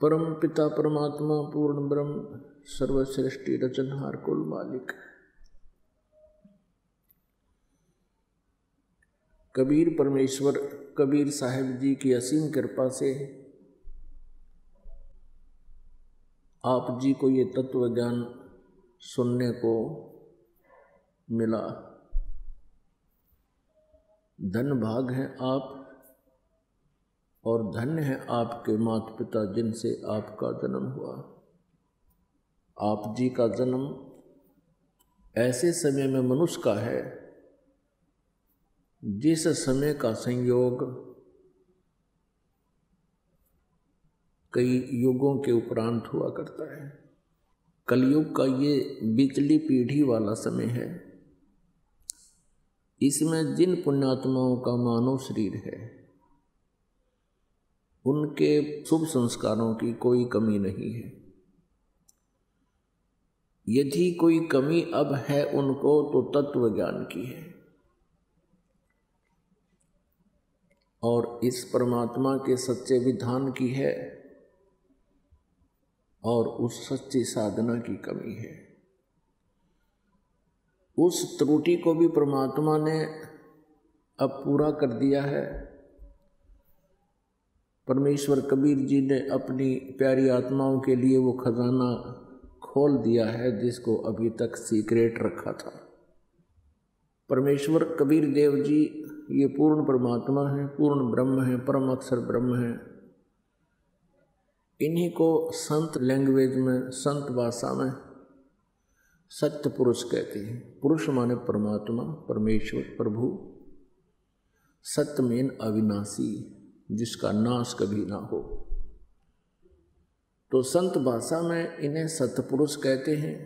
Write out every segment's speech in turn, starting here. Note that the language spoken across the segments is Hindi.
परम पिता परमात्मा पूर्ण ब्रह्म, सर्वश्रेष्ठी रचनहार कुल मालिक। कबीर परमेश्वर, कबीर साहेब जी की असीम कृपा से आप जी को ये तत्व ज्ञान सुनने को मिला। धन भाग है आप और धन्य है आपके माता पिता जिनसे आपका जन्म हुआ। आप जी का जन्म ऐसे समय में मनुष्य का है, जिस समय का संयोग कई युगों के उपरांत हुआ करता है। कलयुग का ये बिचली पीढ़ी वाला समय है। इसमें जिन पुण्यात्माओं का मानव शरीर है उनके शुभ संस्कारों की कोई कमी नहीं है। यदि कोई कमी अब है उनको तो तत्व ज्ञान की है। और इस परमात्मा के सच्चे विधान की है और उस सच्ची साधना की कमी है। उस त्रुटि को भी परमात्मा ने अब पूरा कर दिया है। परमेश्वर कबीर जी ने अपनी प्यारी आत्माओं के लिए वो खजाना खोल दिया है जिसको अभी तक सीक्रेट रखा था। परमेश्वर कबीर देव जी, ये पूर्ण परमात्मा है, पूर्ण ब्रह्म है, परम अक्षर ब्रह्म है। इन्हीं को संत लैंग्वेज में संत भाषा में सत्य पुरुष कहते हैं। पुरुष माने परमात्मा, परमेश्वर, प्रभु। सत्य मेन अविनाशी। जिसका नाश कभी ना हो। तो संत भाषा में इन्हें सतपुरुष कहते हैं।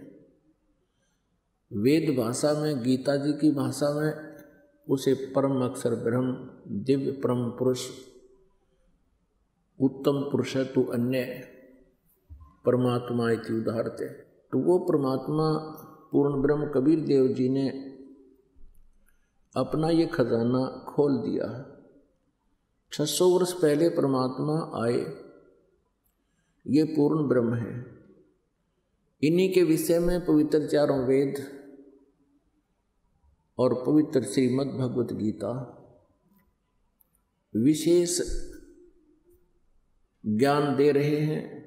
वेद भाषा में, गीता जी की भाषा में उसे परम अक्षर ब्रह्म, दिव्य परम पुरुष, उत्तम पुरुष है तो अन्य परमात्मा इति उदाहरते तो वो परमात्मा, पूर्ण ब्रह्म कबीर देव जी ने अपना ये खजाना खोल दिया है। छह सौ वर्ष पहले परमात्मा आए। ये पूर्ण ब्रह्म है। इन्हीं के विषय में पवित्र चारों वेद और पवित्र श्रीमद् भगवत गीता विशेष ज्ञान दे रहे हैं।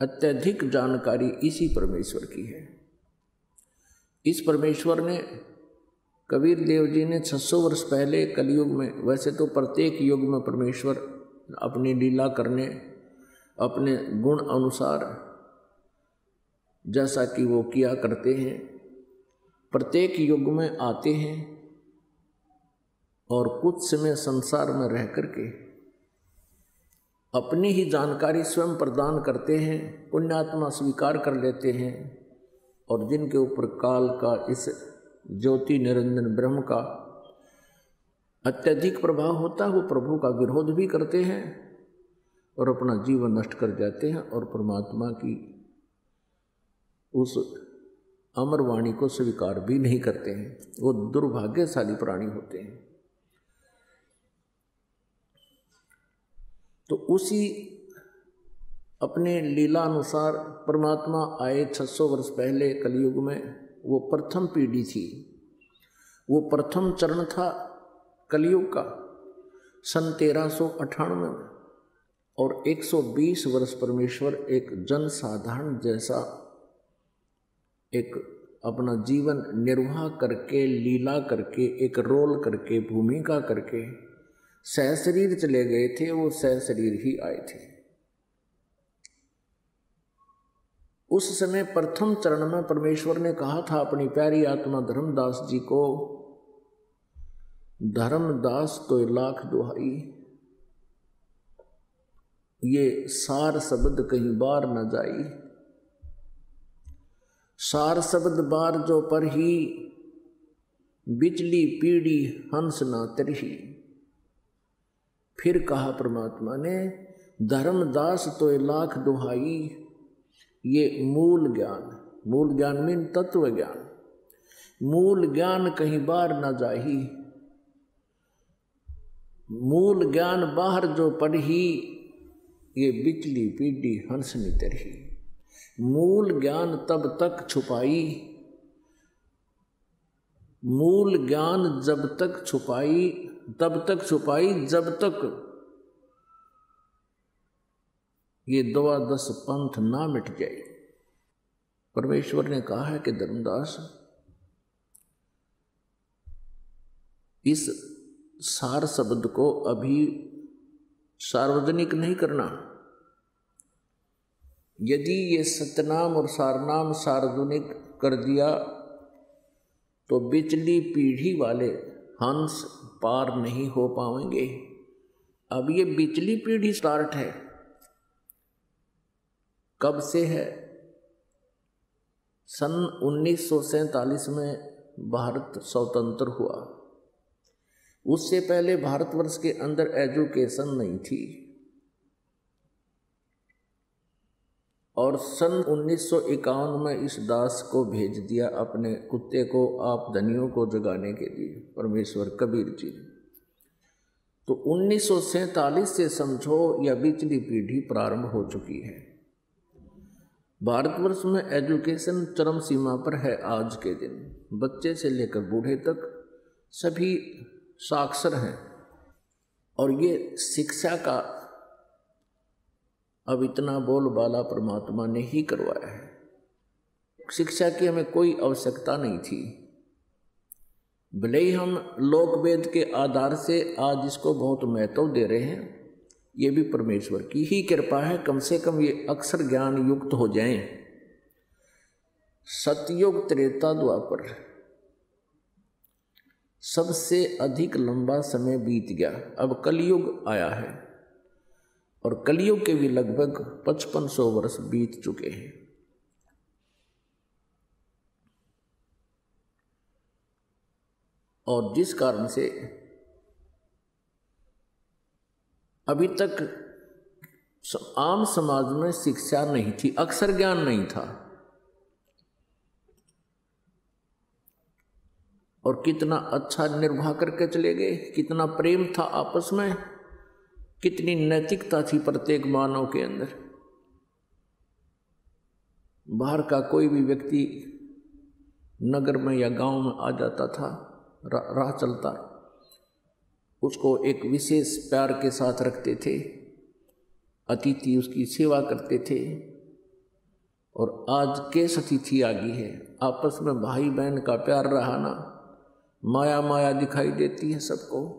अत्यधिक जानकारी इसी परमेश्वर की है। इस परमेश्वर ने कबीर देव जी ने 600 वर्ष पहले कलयुग में, वैसे तो प्रत्येक युग में परमेश्वर अपनी लीला करने, अपने गुण अनुसार जैसा कि वो किया करते हैं, प्रत्येक युग में आते हैं और कुछ समय संसार में रह करके अपनी ही जानकारी स्वयं प्रदान करते हैं, पुण्यात्मा स्वीकार कर लेते हैं और जिनके ऊपर काल का इस ज्योति निरंजन ब्रह्म का अत्यधिक प्रभाव होता है, वो प्रभु का विरोध भी करते हैं और अपना जीवन नष्ट कर जाते हैं और परमात्मा की उस अमर वाणी को स्वीकार भी नहीं करते हैं। वो दुर्भाग्यशाली प्राणी होते हैं। तो उसी अपने लीला अनुसार परमात्मा आए 600 वर्ष पहले कलयुग में वो प्रथम पीढ़ी थी, वो प्रथम चरण था कलयुग का, सन तेरह सौ अठानवे में, और 120 वर्ष परमेश्वर एक जन साधारण जैसा एक अपना जीवन निर्वाह करके, लीला करके, एक रोल करके, भूमिका करके सह शरीर चले गए थे, वो सह शरीर ही आए थे। उस समय प्रथम चरण में परमेश्वर ने कहा था अपनी प्यारी आत्मा धर्मदास जी को, धर्मदास तो लाख दुहाई। ये सार शब्द कहीं बार न जाई। सार शब्द बार जो पर ही बिजली पीड़ी हंस ना तरही। फिर कहा परमात्मा ने, धर्मदास तो लाख दुहाई। ये मूल ज्ञान मूल ज्ञान मीन तत्व ज्ञान। मूल ज्ञान कहीं बार न जाही। मूल ज्ञान बाहर जो पढ़ी, ये बिचली पीढ़ी हंसनी तरही। मूल ज्ञान तब तक छुपाई। मूल ज्ञान जब तक छुपाई, तब तक छुपाई, जब तक ये द्वादश पंथ ना मिट जाए। परमेश्वर ने कहा है कि धर्मदास, इस सार शब्द को अभी सार्वजनिक नहीं करना। यदि ये सतनाम और सारनाम सार्वजनिक कर दिया तो बिचली पीढ़ी वाले हंस पार नहीं हो पाएँगे। अब ये बिचली पीढ़ी स्टार्ट है। कब से है? सन उन्नीस में भारत स्वतंत्र हुआ। उससे पहले भारतवर्ष के अंदर एजुकेशन नहीं थी। और सन उन्नीस सौ इक्यावन में इस दास को भेज दिया अपने कुत्ते को, आप धनियों को जगाने के लिए, परमेश्वर कबीर जी तो उन्नीस से समझो या बिचली पीढ़ी प्रारंभ हो चुकी है। भारतवर्ष में एजुकेशन चरम सीमा पर है आज के दिन। बच्चे से लेकर बूढ़े तक सभी साक्षर हैं। और ये शिक्षा का अब इतना बोलबाला परमात्मा ने ही करवाया है। शिक्षा की हमें कोई आवश्यकता नहीं थी। भले ही हम लोक वेद के आधार से आज इसको बहुत महत्व दे रहे हैं ये भी परमेश्वर की ही कृपा है, कम से कम ये अक्सर ज्ञान युक्त हो जाएँ। सतयुग त्रेता द्वापर, सबसे अधिक लंबा समय बीत गया। अब कलयुग आया है और कलयुग के भी लगभग पचपन सौ वर्ष बीत चुके हैं। और जिस कारण से अभी तक आम समाज में शिक्षा नहीं थी, अक्सर ज्ञान नहीं था। और कितना अच्छा निर्वाह करके चले गए, कितना प्रेम था आपस में, कितनी नैतिकता थी प्रत्येक मानव के अंदर। बाहर का कोई भी व्यक्ति नगर में या गाँव में आ जाता था राह चलता। उसको एक विशेष प्यार के साथ रखते थे। अतिथि उसकी सेवा करते थे। और आज कैस अतिथि आ गई है? आपस में भाई बहन का प्यार रहा ना? माया माया दिखाई देती है सबको।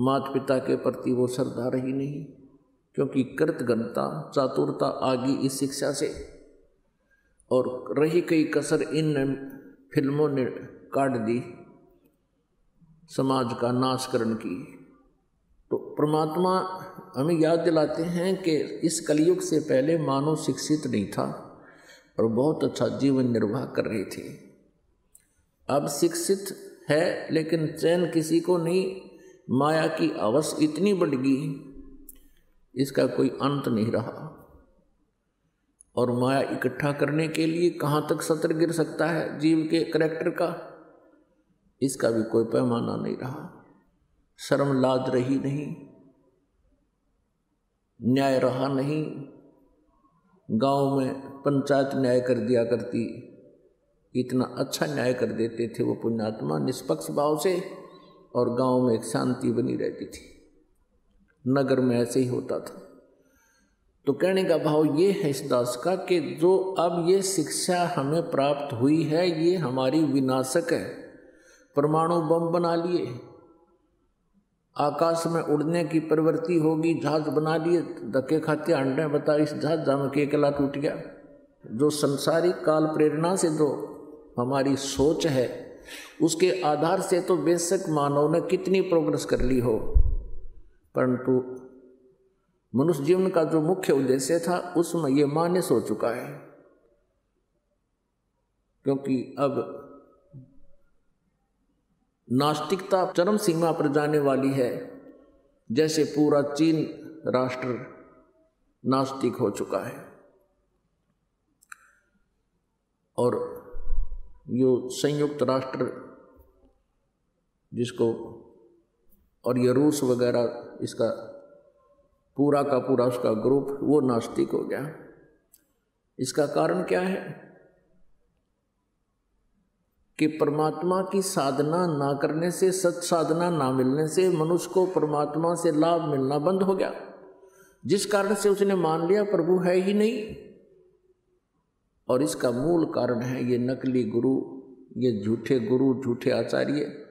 माता पिता के प्रति वो श्रद्धा रही नहीं, क्योंकि कृतघनता चातुरता आ गई इस शिक्षा से। और रही कई कसर इन फ़िल्मों ने काट दी। समाज का नाश करने की। तो परमात्मा हमें याद दिलाते हैं कि इस कलयुग से पहले मानव शिक्षित नहीं था और बहुत अच्छा जीवन निर्वाह कर रहे थे। अब शिक्षित है, लेकिन चैन किसी को नहीं, माया की अवस इतनी बढ़ गई, इसका कोई अंत नहीं रहा। और माया इकट्ठा करने के लिए कहाँ तक सत्र गिर सकता है जीव के करेक्टर का? इसका भी कोई पैमाना नहीं रहा। शर्म लाद रही नहीं, न्याय रहा नहीं। गाँव में पंचायत न्याय कर दिया करती, इतना अच्छा न्याय कर देते थे वो पुण्यात्मा निष्पक्ष भाव से, और गाँव में एक शांति बनी रहती थी। नगर में ऐसे ही होता था। तो कहने का भाव ये है इस दास का कि जो अब ये शिक्षा हमें प्राप्त हुई है, ये हमारी विनाशक है। परमाणु बम बना लिए। आकाश में उड़ने की प्रवृत्ति होगी, जहाज़ बना लिए। धक्के खाते अंडे बता, इस जहाज़ जाम के अकेला टूट गया। जो संसारिक काल प्रेरणा से जो हमारी सोच है। उसके आधार से तो बेशक मानव ने कितनी प्रोग्रेस कर ली हो। परंतु मनुष्य जीवन का जो मुख्य उद्देश्य था, उसमें ये मान्य हो चुका है। क्योंकि अब नास्तिकता चरम सीमा पर जाने वाली है, जैसे पूरा चीन राष्ट्र नास्तिक हो चुका है। और यो संयुक्त राष्ट्र, जिसको और ये रूस वगैरह, इसका पूरा का पूरा उसका ग्रुप, वो नास्तिक हो गया। इसका कारण क्या है? कि परमात्मा की साधना ना करने से सत साधना ना मिलने से, मनुष्य को परमात्मा से लाभ मिलना बंद हो गया। जिस कारण से उसने मान लिया, प्रभु है ही नहीं। और इसका मूल कारण है ये नकली गुरु, ये झूठे गुरु, झूठे आचार्य,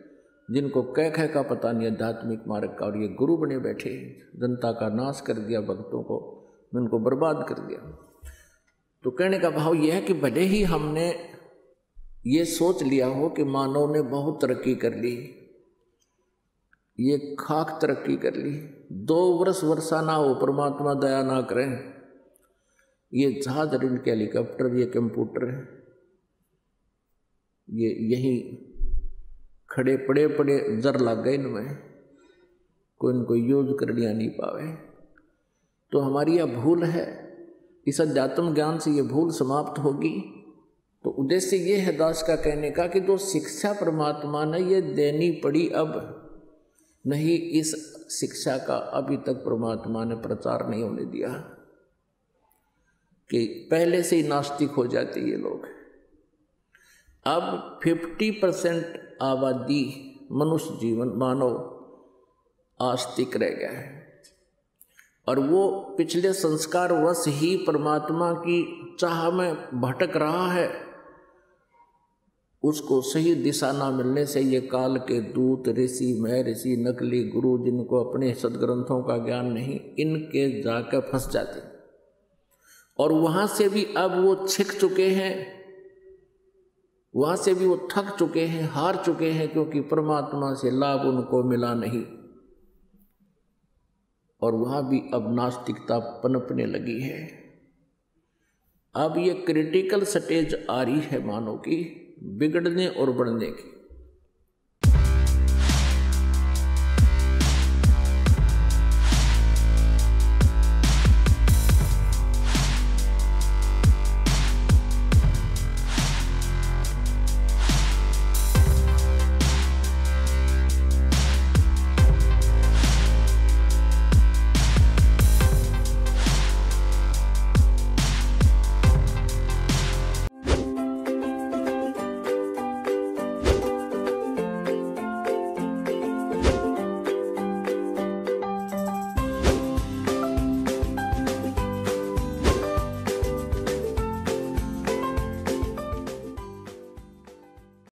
जिनको कह कह का पता नहीं, आध्यात्मिक मार्ग का, और ये गुरु बने बैठे जनता का नाश कर दिया भक्तों को, उनको बर्बाद कर दिया। तो कहने का भाव यह है कि भले ही हमने ये सोच लिया हो कि मानव ने बहुत तरक्की कर ली ये खाक तरक्की कर ली दो वर्ष वर्षा ना हो, परमात्मा दया ना करें। ये जहाज़ रेल के हेलीकॉप्टर, ये कंप्यूटर है। ये यही खड़े पड़े पड़े जर लग गए इनमें। कोई इनको यूज़ कर लिया नहीं पावे। तो हमारी यह भूल है। इस अध्यात्म ज्ञान से ये भूल समाप्त होगी। तो उद्देश्य ये है दास का कहने का कि जो शिक्षा परमात्मा ने ये देनी पड़ी अब, नहीं इस शिक्षा का अभी तक परमात्मा ने प्रचार नहीं होने दिया। कि पहले से ही नास्तिक हो जाते ये लोग। अब 50 परसेंट आबादी मनुष्य जीवन, मानव आस्तिक रह गया है। और वो पिछले संस्कार वश ही परमात्मा की चाह में भटक रहा है। उसको सही दिशा ना मिलने से ये काल के दूत, ऋषि, मह, ऋषि, नकली गुरु जिनको अपने सदग्रंथों का ज्ञान नहीं, इनके जाकर फंस जाते। और वहाँ से भी अब वो छिक चुके हैं। वहाँ से भी वो थक चुके हैं, हार चुके हैं, क्योंकि परमात्मा से लाभ उनको मिला नहीं। और वहाँ भी अब नास्तिकता पनपने लगी है। अब ये क्रिटिकल स्टेज आ रही है मानव की। बिगड़ने और बढ़ने की।